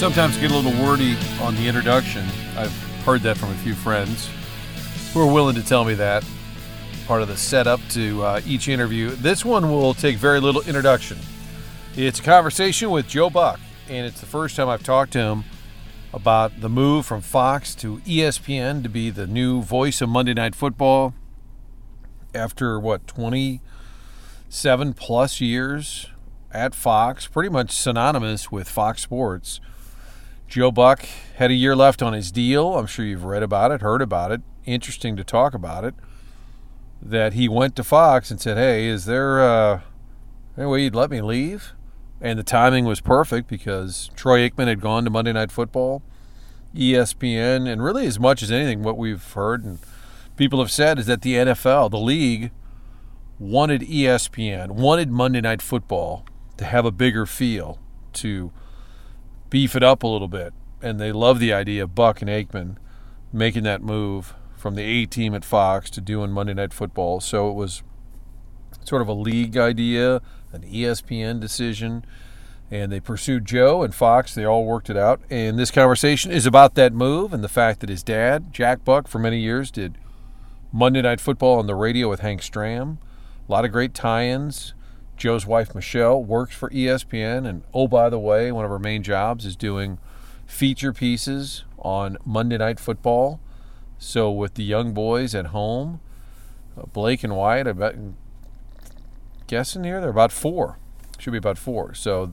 sometimes get a little wordy on the introduction. I've heard that from a few friends who are willing to tell me that. Part of the setup to uh, each interview. This one will take very little introduction. It's a conversation with Joe Buck, and it's the first time I've talked to him about the move from Fox to ESPN to be the new voice of Monday Night Football after what, 27 plus years at Fox, pretty much synonymous with Fox Sports. Joe Buck had a year left on his deal. I'm sure you've read about it, heard about it. Interesting to talk about it. That he went to Fox and said, Hey, is there uh, any way you'd let me leave? And the timing was perfect because Troy Aikman had gone to Monday Night Football, ESPN, and really as much as anything, what we've heard and people have said is that the NFL, the league, wanted ESPN, wanted Monday Night Football to have a bigger feel, to beef it up a little bit. And they love the idea of Buck and Aikman making that move from the A team at Fox to doing Monday Night Football. So it was sort of a league idea, an ESPN decision. And they pursued Joe and Fox. They all worked it out. And this conversation is about that move and the fact that his dad, Jack Buck, for many years did Monday Night Football on the radio with Hank Stram. A lot of great tie ins. Joe's wife, Michelle, works for ESPN. And oh, by the way, one of her main jobs is doing feature pieces on Monday Night Football. So with the young boys at home, uh, Blake and Wyatt, I bet, guessing here, they're about four. Should be about four. So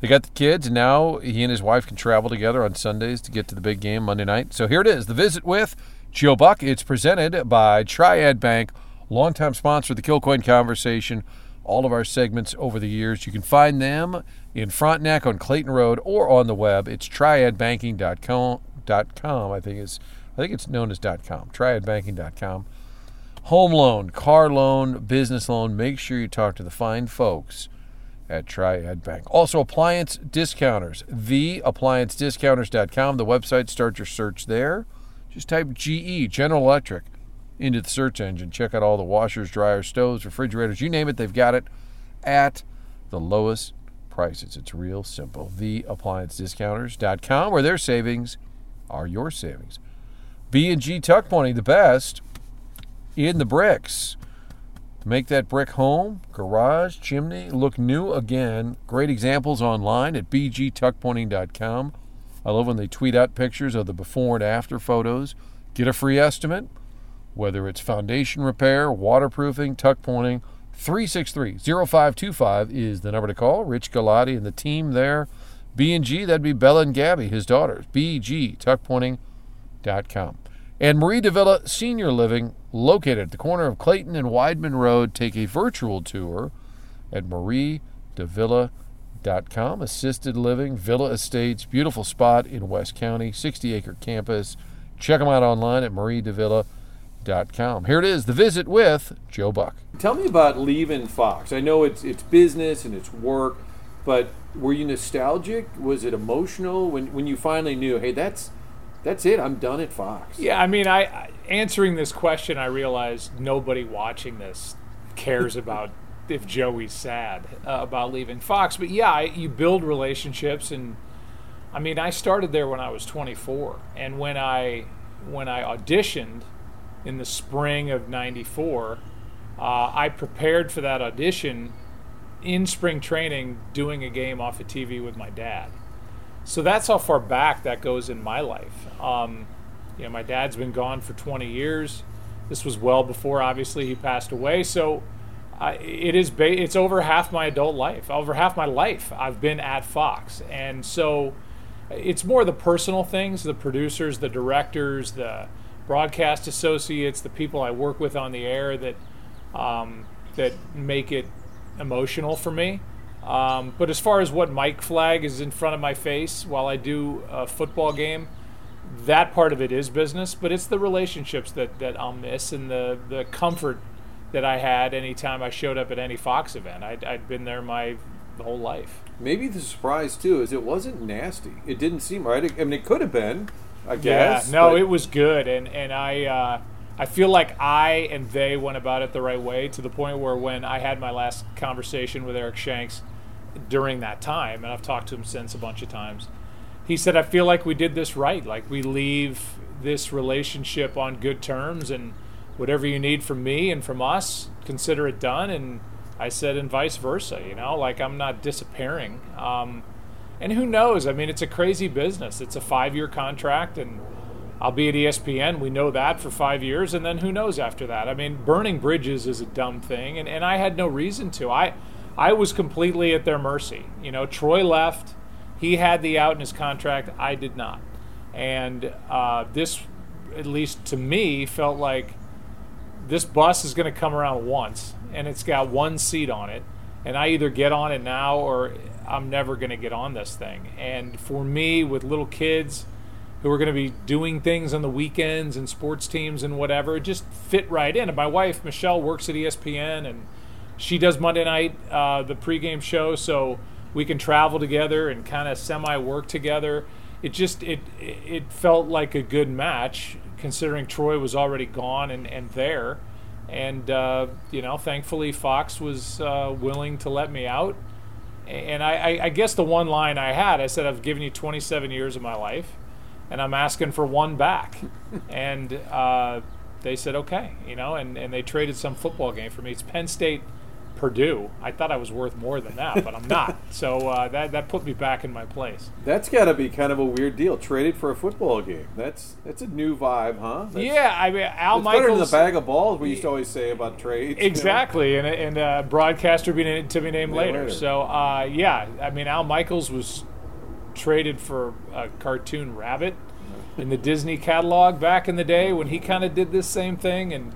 they got the kids, and now he and his wife can travel together on Sundays to get to the big game Monday night. So here it is, the visit with Joe Buck. It's presented by Triad Bank, longtime sponsor of the Kilcoyne Conversation. All of our segments over the years, you can find them in Frontenac on Clayton Road or on the web. It's triadbanking.com. I think it's I think it's known as .com. Triadbanking.com. Home loan, car loan, business loan. Make sure you talk to the fine folks at Triad Bank. Also, appliance discounters. TheApplianceDiscounters.com. The website. Start your search there. Just type GE, General Electric, into the search engine. Check out all the washers, dryers, stoves, refrigerators, you name it, they've got it at the lowest prices. It's real simple. TheApplianceDiscounters.com, where their savings are your savings. B&G Tuck Pointing, the best in the bricks. Make that brick home, garage, chimney look new again. Great examples online at bgtuckpointing.com. I love when they tweet out pictures of the before and after photos. Get a free estimate, whether it's foundation repair, waterproofing, tuck pointing. 363 0525 is the number to call. Rich Galati and the team there. B&G, that'd be Bella and Gabby, his daughters. BG, BGTuckpointing.com. And Mari de Villa Senior Living, located at the corner of Clayton and Weidman Road. Take a virtual tour at maridevilla.com com. Assisted living, Villa Estates, beautiful spot in West County, 60 acre campus. Check them out online at maridevilla.com. Here it is, the visit with Joe Buck. Tell me about leaving Fox. I know it's it's business and it's work, but were you nostalgic? Was it emotional when when you finally knew, hey, that's that's it. I'm done at Fox. Yeah, I mean, I answering this question, I realized nobody watching this cares about if Joey's sad uh, about leaving Fox. But yeah, I, you build relationships, and I mean, I started there when I was 24, and when I when I auditioned in the spring of '94, uh, I prepared for that audition in spring training, doing a game off of TV with my dad. So that's how far back that goes in my life. Um, you know, my dad's been gone for 20 years. This was well before, obviously, he passed away. So it is ba- it's over half my adult life over half my life i've been at fox and so it's more the personal things the producers the directors the broadcast associates the people i work with on the air that um, that make it emotional for me um, but as far as what mic flag is in front of my face while i do a football game that part of it is business but it's the relationships that, that i'll miss and the, the comfort that I had anytime I showed up at any Fox event. I'd, I'd been there my whole life. Maybe the surprise too is it wasn't nasty. It didn't seem right. I mean, it could have been. I guess. Yeah, no, it was good, and and I uh, I feel like I and they went about it the right way to the point where when I had my last conversation with Eric Shanks during that time, and I've talked to him since a bunch of times, he said, I feel like we did this right. Like we leave this relationship on good terms, and whatever you need from me and from us, consider it done. And I said, and vice versa. You know, like I'm not disappearing. Um, and who knows? I mean, it's a crazy business. It's a five-year contract, and I'll be at ESPN. We know that for five years, and then who knows after that? I mean, burning bridges is a dumb thing, and, and I had no reason to. I I was completely at their mercy. You know, Troy left. He had the out in his contract. I did not. And uh, this, at least to me, felt like this bus is going to come around once, and it's got one seat on it. And I either get on it now or I'm never going to get on this thing. And for me, with little kids who are going to be doing things on the weekends and sports teams and whatever, it just fit right in. And my wife, Michelle, works at ESPN and she does Monday night, uh, the pregame show. So we can travel together and kind of semi work together. It just it it felt like a good match considering Troy was already gone and, and there, and uh, you know thankfully Fox was uh, willing to let me out. And I, I, guess the one line I had, I said I've given you 27 years of my life, and I'm asking for one back, and uh, they said okay, you know, and, and they traded some football game for me. It's Penn State Purdue. I thought I was worth more than that, but I'm not. so uh, that that put me back in my place. That's got to be kind of a weird deal. Traded for a football game. That's that's a new vibe, huh? That's, yeah, I mean Al it's Michaels. Better than the bag of balls we used to always say about trades. Exactly, you know? and and uh, broadcaster being to be named later. later. So uh, yeah, I mean Al Michaels was traded for a cartoon rabbit in the Disney catalog back in the day when he kind of did this same thing and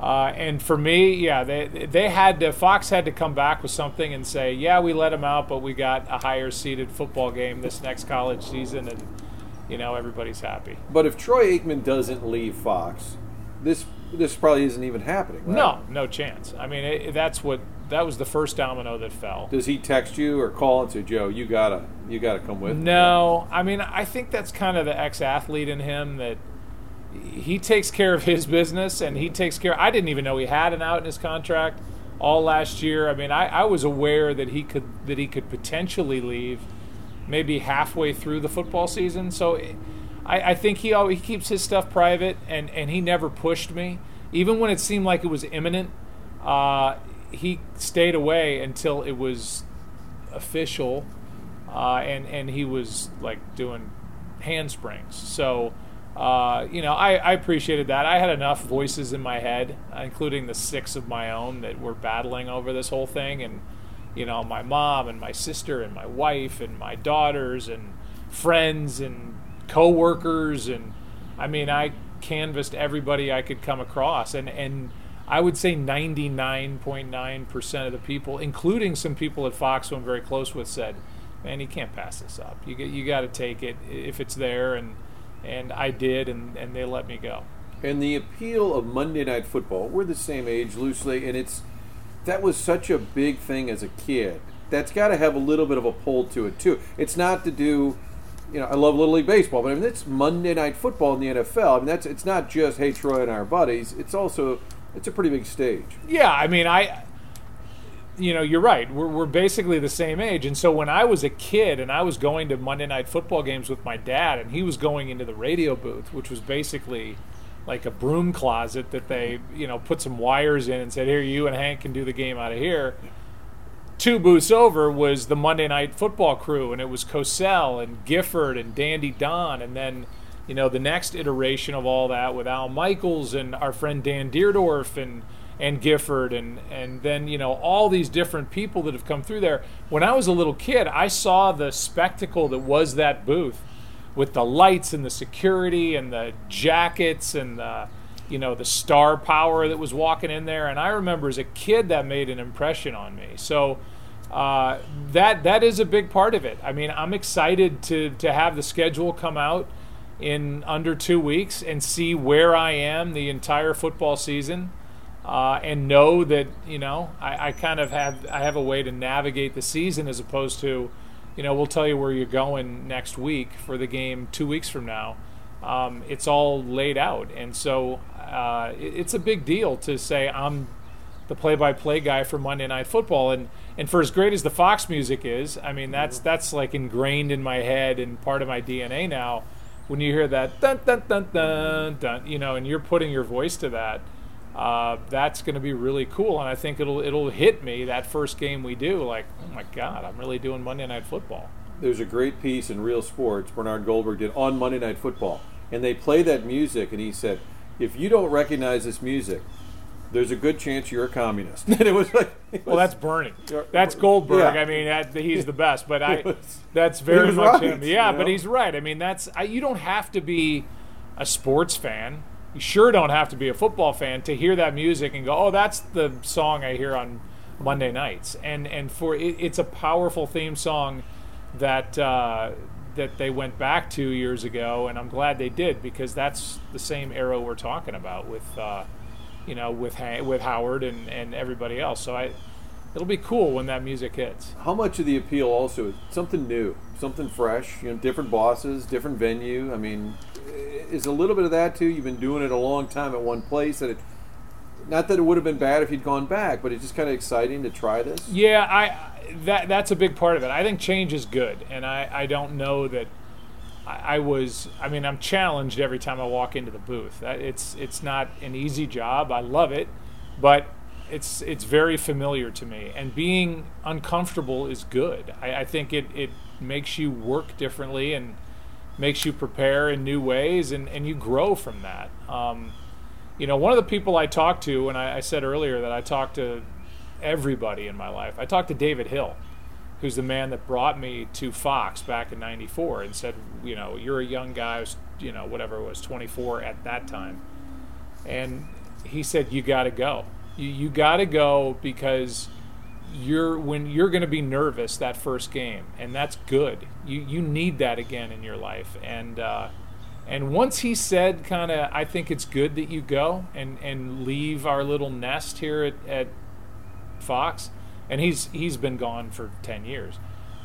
uh, and for me, yeah, they they had to Fox had to come back with something and say, yeah, we let him out, but we got a higher seeded football game this next college season, and you know everybody's happy. But if Troy Aikman doesn't leave Fox, this this probably isn't even happening. Right? No, no chance. I mean, it, that's what that was the first domino that fell. Does he text you or call and say, Joe, you gotta you gotta come with? No, I mean, I think that's kind of the ex athlete in him that he takes care of his business and he takes care. I didn't even know he had an out in his contract all last year. I mean, I, I was aware that he could that he could potentially leave maybe halfway through the football season. So I, I think he always, he keeps his stuff private and, and he never pushed me. Even when it seemed like it was imminent, uh, he stayed away until it was official, uh, and and he was like doing handsprings. So uh, you know, I, I, appreciated that. I had enough voices in my head, including the six of my own that were battling over this whole thing, and you know, my mom and my sister and my wife and my daughters and friends and coworkers, and I mean, I canvassed everybody I could come across, and and I would say 99.9% of the people, including some people at Fox who I'm very close with, said, "Man, you can't pass this up. You get, you got to take it if it's there." and and I did, and, and they let me go. And the appeal of Monday Night Football, we're the same age loosely, and it's that was such a big thing as a kid. That's got to have a little bit of a pull to it too. It's not to do, you know, I love Little League baseball, but I mean it's Monday Night Football in the NFL. I mean that's it's not just hey Troy and our buddies. It's also it's a pretty big stage. Yeah, I mean I you know, you're right. We're, we're basically the same age. And so when I was a kid and I was going to Monday night football games with my dad, and he was going into the radio booth, which was basically like a broom closet that they, you know, put some wires in and said, here, you and Hank can do the game out of here. Two booths over was the Monday night football crew, and it was Cosell and Gifford and Dandy Don. And then, you know, the next iteration of all that with Al Michaels and our friend Dan Dierdorf and – and Gifford and and then you know all these different people that have come through there. When I was a little kid, I saw the spectacle that was that booth with the lights and the security and the jackets and the you know the star power that was walking in there and I remember as a kid that made an impression on me. So uh, that that is a big part of it. I mean, I'm excited to to have the schedule come out in under 2 weeks and see where I am the entire football season uh, and know that you know I, I, kind of have I have a way to navigate the season as opposed to you know we'll tell you where you're going next week for the game two weeks from now. Um, it's all laid out, and so uh, it, it's a big deal to say I'm the play-by-play guy for Monday Night Football, and and for as great as the Fox music is, I mean Mm-hmm. that's that's like ingrained in my head and part of my DNA now. When you hear that dun dun dun dun dun, you know, and you're putting your voice to that, uh, that's going to be really cool. And I think it'll it'll hit me that first game we do. Like, oh my God, I'm really doing Monday Night Football. There's a great piece in Real Sports Bernard Goldberg did on Monday Night Football, and they play that music, and he said, "If you don't recognize this music, there's a good chance you're a communist." And it was like, it Well, that's Bernie. That's Goldberg. Yeah. I mean, that, he's the best. But I, was- that's very much right, him. Yeah, you but he's right. I mean, that's I, you don't have to be a sports fan. You sure don't have to be a football fan to hear that music and go, "Oh, that's the song I hear on Monday nights." And and for it, it's a powerful theme song that uh, that they went back to years ago, and I'm glad they did because that's the same era we're talking about with. Uh, you know, with ha- with Howard and, and everybody else. So I, it'll be cool when that music hits. how much of the appeal also is something new, something fresh, you know, different bosses, different venue. I mean, is a little bit of that too. You've been doing it a long time at one place, and it, not that it would have been bad if you'd gone back, but it's just kind of exciting to try this. Yeah, I that that's a big part of it. I think change is good, and I, I don't know that I, I was. I mean, I'm challenged every time I walk into the booth. It's it's not an easy job. I love it, but it's it's very familiar to me, and being uncomfortable is good. I, I think it it makes you work differently and makes you prepare in new ways, and and you grow from that. Um, you know, one of the people I talked to, and I, I said earlier that I talked to everybody in my life. I talked to David Hill, who's the man that brought me to Fox back in '94, and said, you know, you're a young guy, you know, whatever it was, 24 at that time, and he said, you got to go. You you got to go because you're when you're going to be nervous that first game, and that's good. You you need that again in your life, and. Uh, and once he said, kind of, I think it's good that you go and, and leave our little nest here at, at Fox. And he's he's been gone for ten years,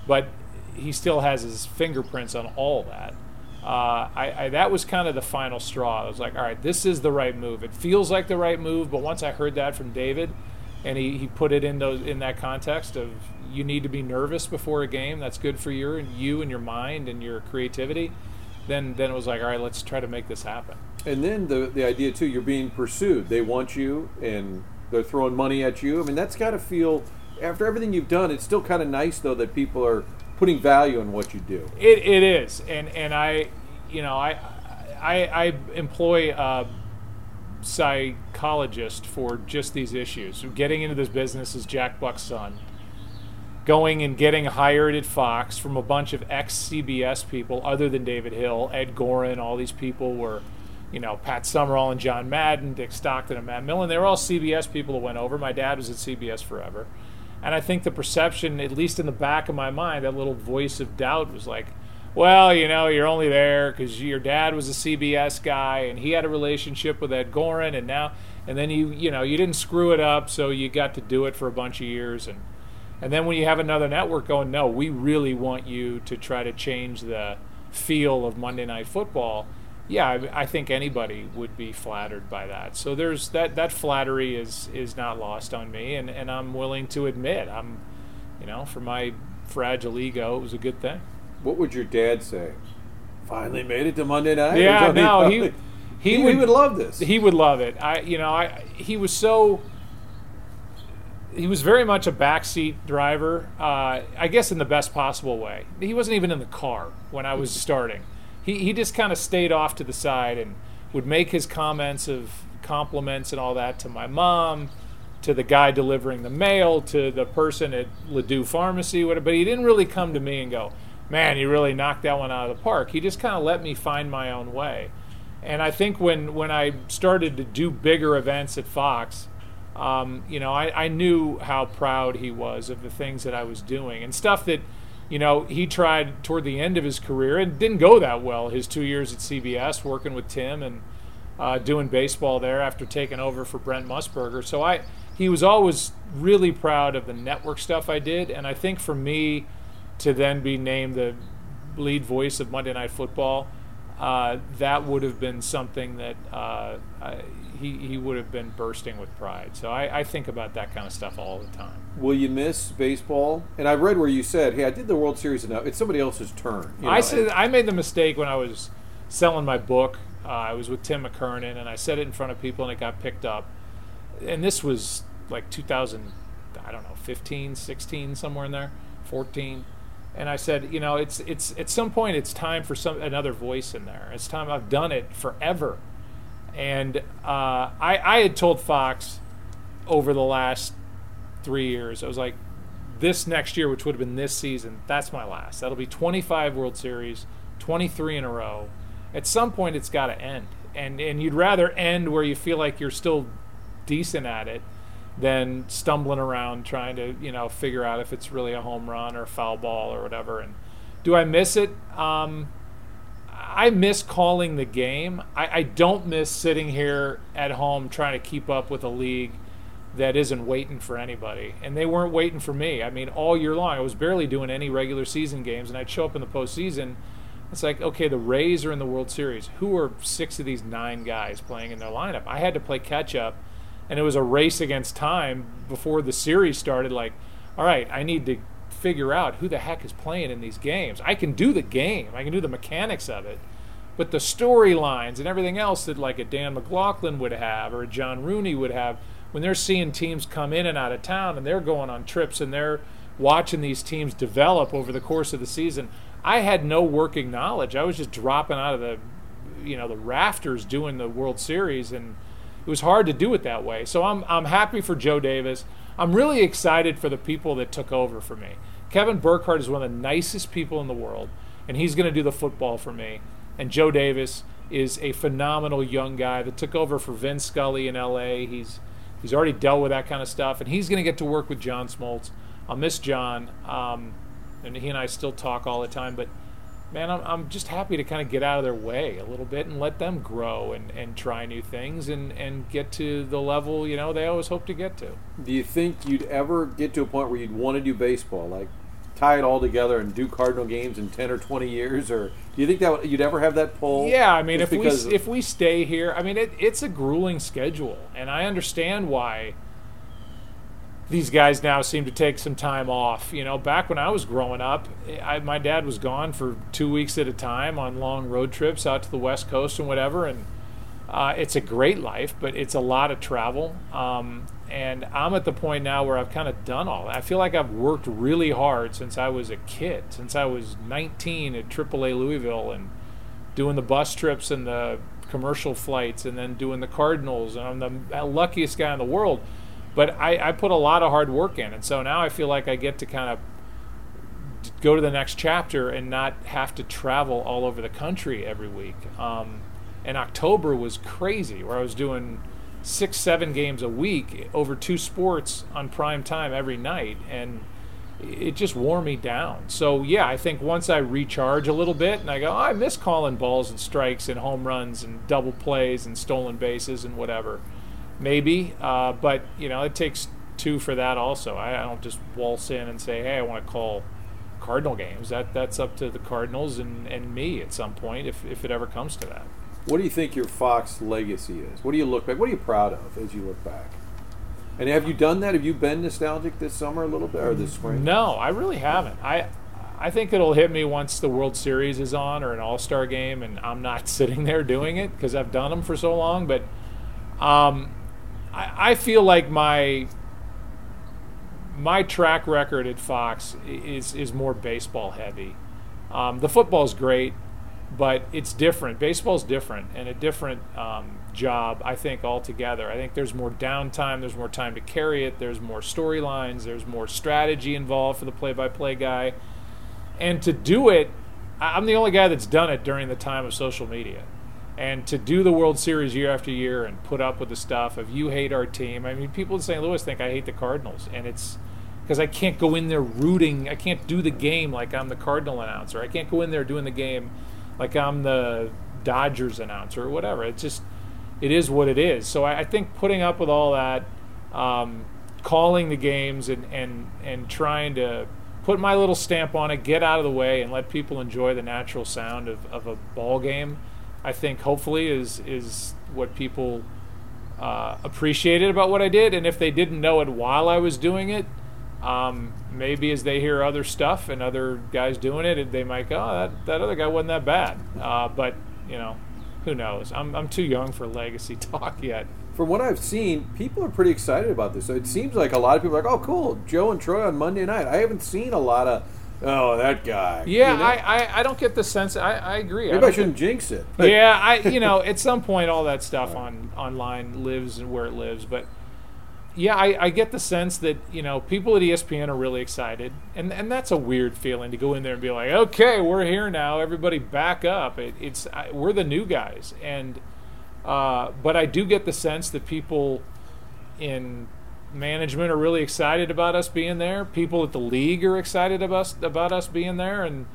but he still has his fingerprints on all that. Uh, I, I that was kind of the final straw. I was like, all right, this is the right move. It feels like the right move, but once I heard that from David, and he, he put it in those in that context of you need to be nervous before a game. That's good for your you and your mind and your creativity then then it was like, all right, let's try to make this happen. And then the the idea too, you're being pursued. They want you, and they're throwing money at you. I mean, that's got to feel. After everything you've done, it's still kind of nice though that people are putting value in what you do. It, it is, and and I, you know, I I, I employ a psychologist for just these issues. Getting into this business is Jack Buck's son. Going and getting hired at Fox from a bunch of ex CBS people, other than David Hill, Ed Goren, all these people were, you know, Pat Summerall and John Madden, Dick Stockton and Matt Millen. They were all CBS people that went over. My dad was at CBS forever. And I think the perception, at least in the back of my mind, that little voice of doubt was like, well, you know, you're only there because your dad was a CBS guy and he had a relationship with Ed Goren, and now, and then you, you know, you didn't screw it up, so you got to do it for a bunch of years, and and then when you have another network going, no, we really want you to try to change the feel of Monday Night Football. Yeah, I, I think anybody would be flattered by that. So there's that that flattery is is not lost on me, and and I'm willing to admit I'm, you know, for my fragile ego, it was a good thing. What would your dad say? Finally made it to Monday night. Yeah, no, he Probably- he, he, would, would love this. He would love it. I, you know, I he was so. He was very much a backseat driver. Uh, I guess in the best possible way. He wasn't even in the car when I was starting. He he just kind of stayed off to the side and would make his comments of compliments and all that to my mom, to the guy delivering the mail, to the person at Ledoux Pharmacy, whatever. But he didn't really come to me and go, "Man, you really knocked that one out of the park." He just kind of let me find my own way. And I think when, when I started to do bigger events at Fox, um, you know, I, I knew how proud he was of the things that I was doing and stuff that, you know, he tried toward the end of his career and didn't go that well. His two years at CBS working with Tim and uh, doing baseball there after taking over for Brent Musburger. So I, he was always really proud of the network stuff I did, and I think for me to then be named the lead voice of Monday Night Football, uh, that would have been something that uh, I, he, he would have been bursting with pride. So I, I think about that kind of stuff all the time. Will you miss baseball? And I read where you said, "Hey, I did the World Series enough. It's somebody else's turn." You know, I said I made the mistake when I was selling my book. Uh, I was with Tim McKernan, and I said it in front of people, and it got picked up. And this was like 2000, I don't know, 15, 16, somewhere in there, 14. And I said, you know, it's it's at some point it's time for some another voice in there. It's time. I've done it forever, and uh, I I had told Fox over the last three years, I was like, this next year, which would have been this season, that's my last. That'll be 25 World Series, 23 in a row. At some point, it's got to end, and and you'd rather end where you feel like you're still decent at it than stumbling around trying to you know figure out if it's really a home run or foul ball or whatever. And do I miss it? Um, I miss calling the game. I, I don't miss sitting here at home trying to keep up with a league that isn't waiting for anybody. And they weren't waiting for me. I mean, all year long, I was barely doing any regular season games, and I'd show up in the postseason. It's like, okay, the Rays are in the World Series. Who are six of these nine guys playing in their lineup? I had to play catch up, and it was a race against time before the series started. Like, all right, I need to figure out who the heck is playing in these games. I can do the game, I can do the mechanics of it, but the storylines and everything else that like a Dan McLaughlin would have or a John Rooney would have, when they're seeing teams come in and out of town and they're going on trips and they're watching these teams develop over the course of the season, I had no working knowledge. I was just dropping out of the, you know, the rafters doing the World Series and it was hard to do it that way. So I'm I'm happy for Joe Davis. I'm really excited for the people that took over for me. Kevin Burkhardt is one of the nicest people in the world, and he's going to do the football for me. And Joe Davis is a phenomenal young guy that took over for Vin Scully in L.A. He's he's already dealt with that kind of stuff, and he's going to get to work with John Smoltz. I'll miss John, um, and he and I still talk all the time, but man, I'm, I'm just happy to kind of get out of their way a little bit and let them grow and, and try new things and, and get to the level, you know, they always hope to get to. Do you think you'd ever get to a point where you'd want to do baseball, like tie it all together and do Cardinal games in ten or twenty years, or do you think that you'd ever have that pull? Yeah, I mean, if we if we stay here, I mean, it, it's a grueling schedule, and I understand why these guys now seem to take some time off. You know, back when I was growing up, I, my dad was gone for two weeks at a time on long road trips out to the West Coast and whatever, and uh, it's a great life, but it's a lot of travel. Um, and I'm at the point now where I've kind of done all that. I feel like I've worked really hard since I was a kid, since I was 19 at AAA Louisville and doing the bus trips and the commercial flights and then doing the Cardinals. And I'm the luckiest guy in the world. But I, I put a lot of hard work in. And so now I feel like I get to kind of go to the next chapter and not have to travel all over the country every week. Um, and October was crazy, where I was doing six, seven games a week over two sports on prime time every night, and it just wore me down. So yeah, I think once I recharge a little bit and I go, oh, I miss calling balls and strikes and home runs and double plays and stolen bases and whatever, maybe. Uh, but you know, it takes two for that also. I, I don't just waltz in and say, hey, I want to call Cardinal games. That that's up to the Cardinals and, and me at some point if if it ever comes to that. What do you think your Fox legacy is? What do you look back? What are you proud of as you look back? And have you done that? Have you been nostalgic this summer a little bit or this spring? No, I really haven't. I I think it'll hit me once the World Series is on or an All Star game, and I'm not sitting there doing it because I've done them for so long. But um, I, I feel like my my track record at Fox is is more baseball heavy. Um, the football's great, but it's different. Baseball's different and a different um, job, I think, altogether. I think there's more downtime, there's more time to carry it, there's more storylines, there's more strategy involved for the play by play guy. And to do it, I'm the only guy that's done it during the time of social media. And to do the World Series year after year and put up with the stuff of you hate our team. I mean, people in St. Louis think I hate the Cardinals, and it's because I can't go in there rooting. I can't do the game like I'm the Cardinal announcer. I can't go in there doing the game like I'm the Dodgers announcer or whatever. It's just, it is what it is. So I, I think putting up with all that, um, calling the games and, and, and trying to put my little stamp on it, get out of the way, and let people enjoy the natural sound of, of a ball game, I think hopefully is, is what people uh, appreciated about what I did, and if they didn't know it while I was doing it, um, maybe as they hear other stuff and other guys doing it, they might go, "Oh, that that other guy wasn't that bad." Uh, but you know, who knows? I'm I'm too young for legacy talk yet. From what I've seen, people are pretty excited about this. So it seems like a lot of people are like, "Oh, cool, Joe and Troy on Monday night." I haven't seen a lot of, "Oh, that guy." Yeah, You know? I, I, I don't get the sense. I, I agree. maybe I, don't shouldn't jinx it. yeah, I you know at some point all that stuff on online lives and where it lives, but yeah, I, I get the sense that you know people at ESPN are really excited, and and that's a weird feeling to go in there and be like, okay, we're here now, everybody back up. It, it's I, we're the new guys, and uh, but I do get the sense that people in management are really excited about us being there. People at the league are excited about us, about us being there, and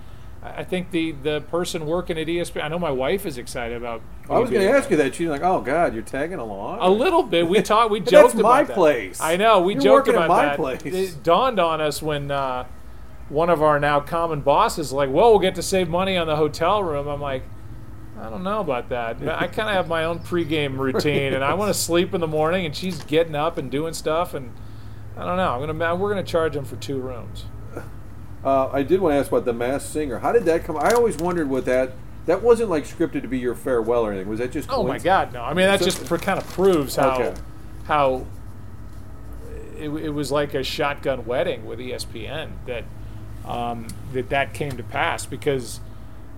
I think the the person working at ESPN. I know my wife is excited about. I was going to ask you that. She's like, "Oh God, you're tagging along." a little bit. We talked. We joked that's my that. place. I know. We You're joked about my that. place. It dawned on us when uh, one of our now common bosses like, "Well, we'll get to save money on the hotel room." I'm like, I don't know about that. I kind of have my own pregame routine, and I want to sleep in the morning, and she's getting up and doing stuff, and I don't know. I'm gonna we're gonna charge them for two rooms. Uh, I did want to ask about the Masked Singer. How did that come? I always wondered what that. That wasn't like scripted to be your farewell or anything. Was that just? Oh my God, no! I mean, that just pr- kind of proves how Okay. how it, it was like a shotgun wedding with ESPN that um, that that came to pass because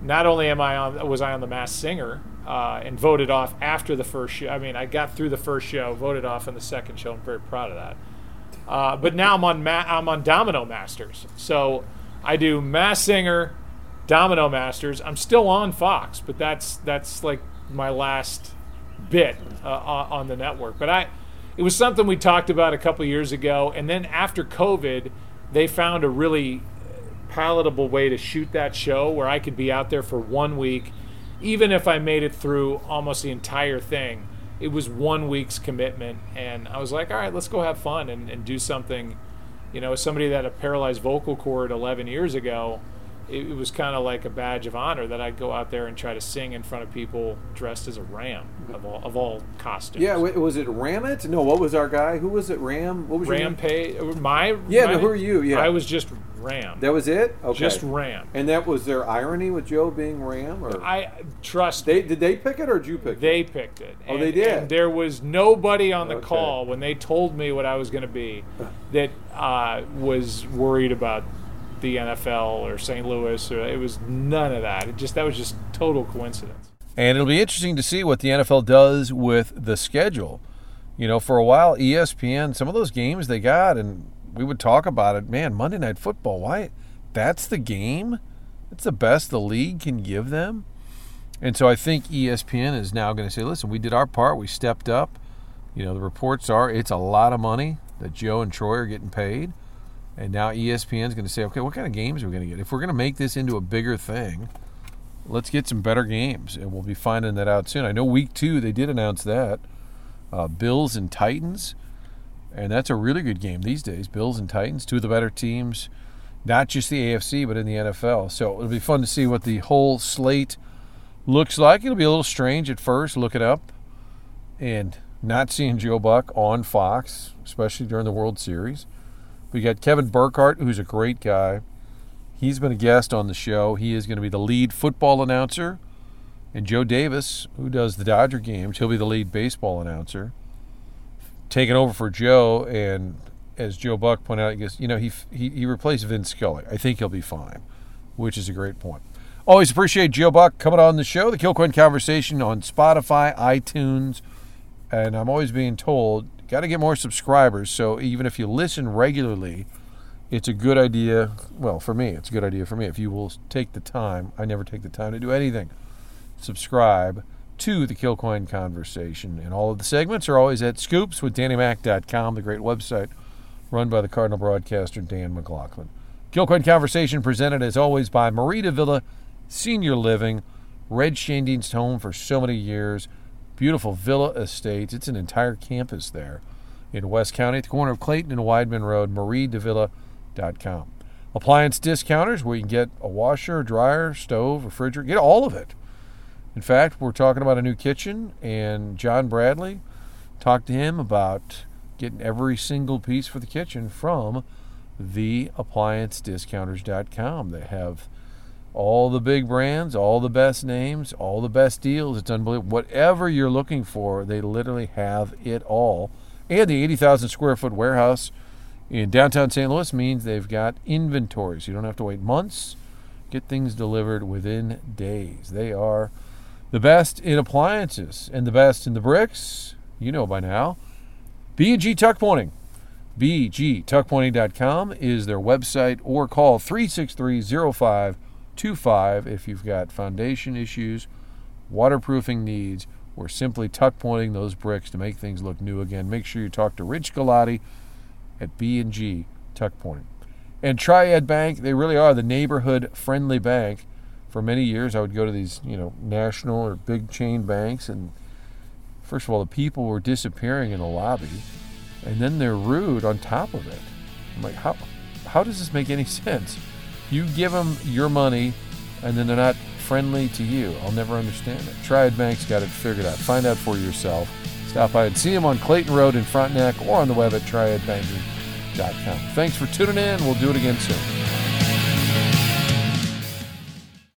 not only am I on was I on the Masked Singer uh, and voted off after the first show. I mean, I got through the first show, voted off in the second show. I'm very proud of that. Uh, but now I'm on Ma- I'm on Domino Masters, so I do Masked Singer, Domino Masters. I'm still on Fox, but that's that's like my last bit uh, on the network. But I, it was something we talked about a couple years ago, and then after COVID, they found a really palatable way to shoot that show where I could be out there for one week, even if I made it through almost the entire thing. It was one week's commitment, and I was like, all right, let's go have fun and, and do something. You know, as somebody that had a paralyzed vocal cord 11 years ago, it, it was kind of like a badge of honor that I'd go out there and try to sing in front of people dressed as a ram of all, of all costumes. Yeah, wa- was it Ramit? No, what was our guy? Who was it? Ram? What was your name? Rampage. Uh, my Yeah, my- no, who are you? Yeah. I was just Ram. That was it. Okay. Just Ram. And that was their irony with Joe being Ram, or I trust they did they pick it or did you pick it? They it? picked it. Oh, And- they did? And there was nobody on the Okay. call when they told me what I was going to be that uh, was worried about the NFL or St. Louis. Or, it was none of that. It just that was just total coincidence. And it'll be interesting to see what the NFL does with the schedule. You know, for a while, ESPN, some of those games they got, and we would talk about it. Man, Monday Night Football, why? That's the game? It's the best the league can give them. And so I think ESPN is now going to say, listen, we did our part. We stepped up. You know, the reports are it's a lot of money that Joe and Troy are getting paid. And now ESPN is going to say, okay, what kind of games are we going to get? If we're going to make this into a bigger thing, let's get some better games, and we'll be finding that out soon. I know week two they did announce that uh, Bills and Titans, and that's a really good game these days. Bills and Titans, two of the better teams, not just the AFC but in the NFL. So it'll be fun to see what the whole slate looks like. It'll be a little strange at first looking up and not seeing Joe Buck on Fox, especially during the World Series. We got Kevin Burkhardt, who's a great guy. He's been a guest on the show. He is going to be the lead football announcer. And Joe Davis, who does the Dodger games, he'll be the lead baseball announcer. Taking over for Joe, and as Joe Buck pointed out, he goes, you know, he, he, he replaced Vince Scully. I think he'll be fine, which is a great point. Always appreciate Joe Buck coming on the show, the Kilcoyne Conversation on Spotify, iTunes, and I'm always being told, got to get more subscribers. So even if you listen regularly, it's a good idea. Well, for me, it's a good idea for me. If you will take the time, I never take the time to do anything. Subscribe to the Kilcoyne Conversation. And all of the segments are always at scoopswithdannymac.com, the great website run by the Cardinal broadcaster Dan McLaughlin. Kilcoyne Conversation presented as always by Mari de Villa Senior Living, Red Schoendienst's home for so many years. Beautiful villa estates. It's an entire campus there in West County at the corner of Clayton and Weidman Road, maridevilla.com. Appliance discounters where you can get a washer, dryer, stove, refrigerator, get all of it. In fact, we're talking about a new kitchen, and John Bradley talked to him about getting every single piece for the kitchen from theappliancediscounters.com. They have all the big brands, all the best names, all the best deals. It's unbelievable. Whatever you're looking for, they literally have it all. And the 80,000 square foot warehouse in downtown St. Louis means they've got inventory, so you don't have to wait months. Get things delivered within days. They are the best in appliances and the best in the bricks. You know by now. B&G Tuck Pointing. BGTuckpointing.com is their website or call 363 0525 if you've got foundation issues, waterproofing needs, or simply tuck pointing those bricks to make things look new again. Make sure you talk to Rich Galati at B&G Tuck Pointing. And Triad Bank, they really are the neighborhood friendly bank. For many years, I would go to these, you know, national or big chain banks, and first of all, the people were disappearing in the lobby, and then they're rude on top of it. I'm like, how, how does this make any sense? You give them your money, and then they're not friendly to you. I'll never understand it. Triad Bank's got it figured out. Find out for yourself. Stop by and see them on Clayton Road in Frontenac or on the web at triadbanking.com. Thanks for tuning in. We'll do it again soon.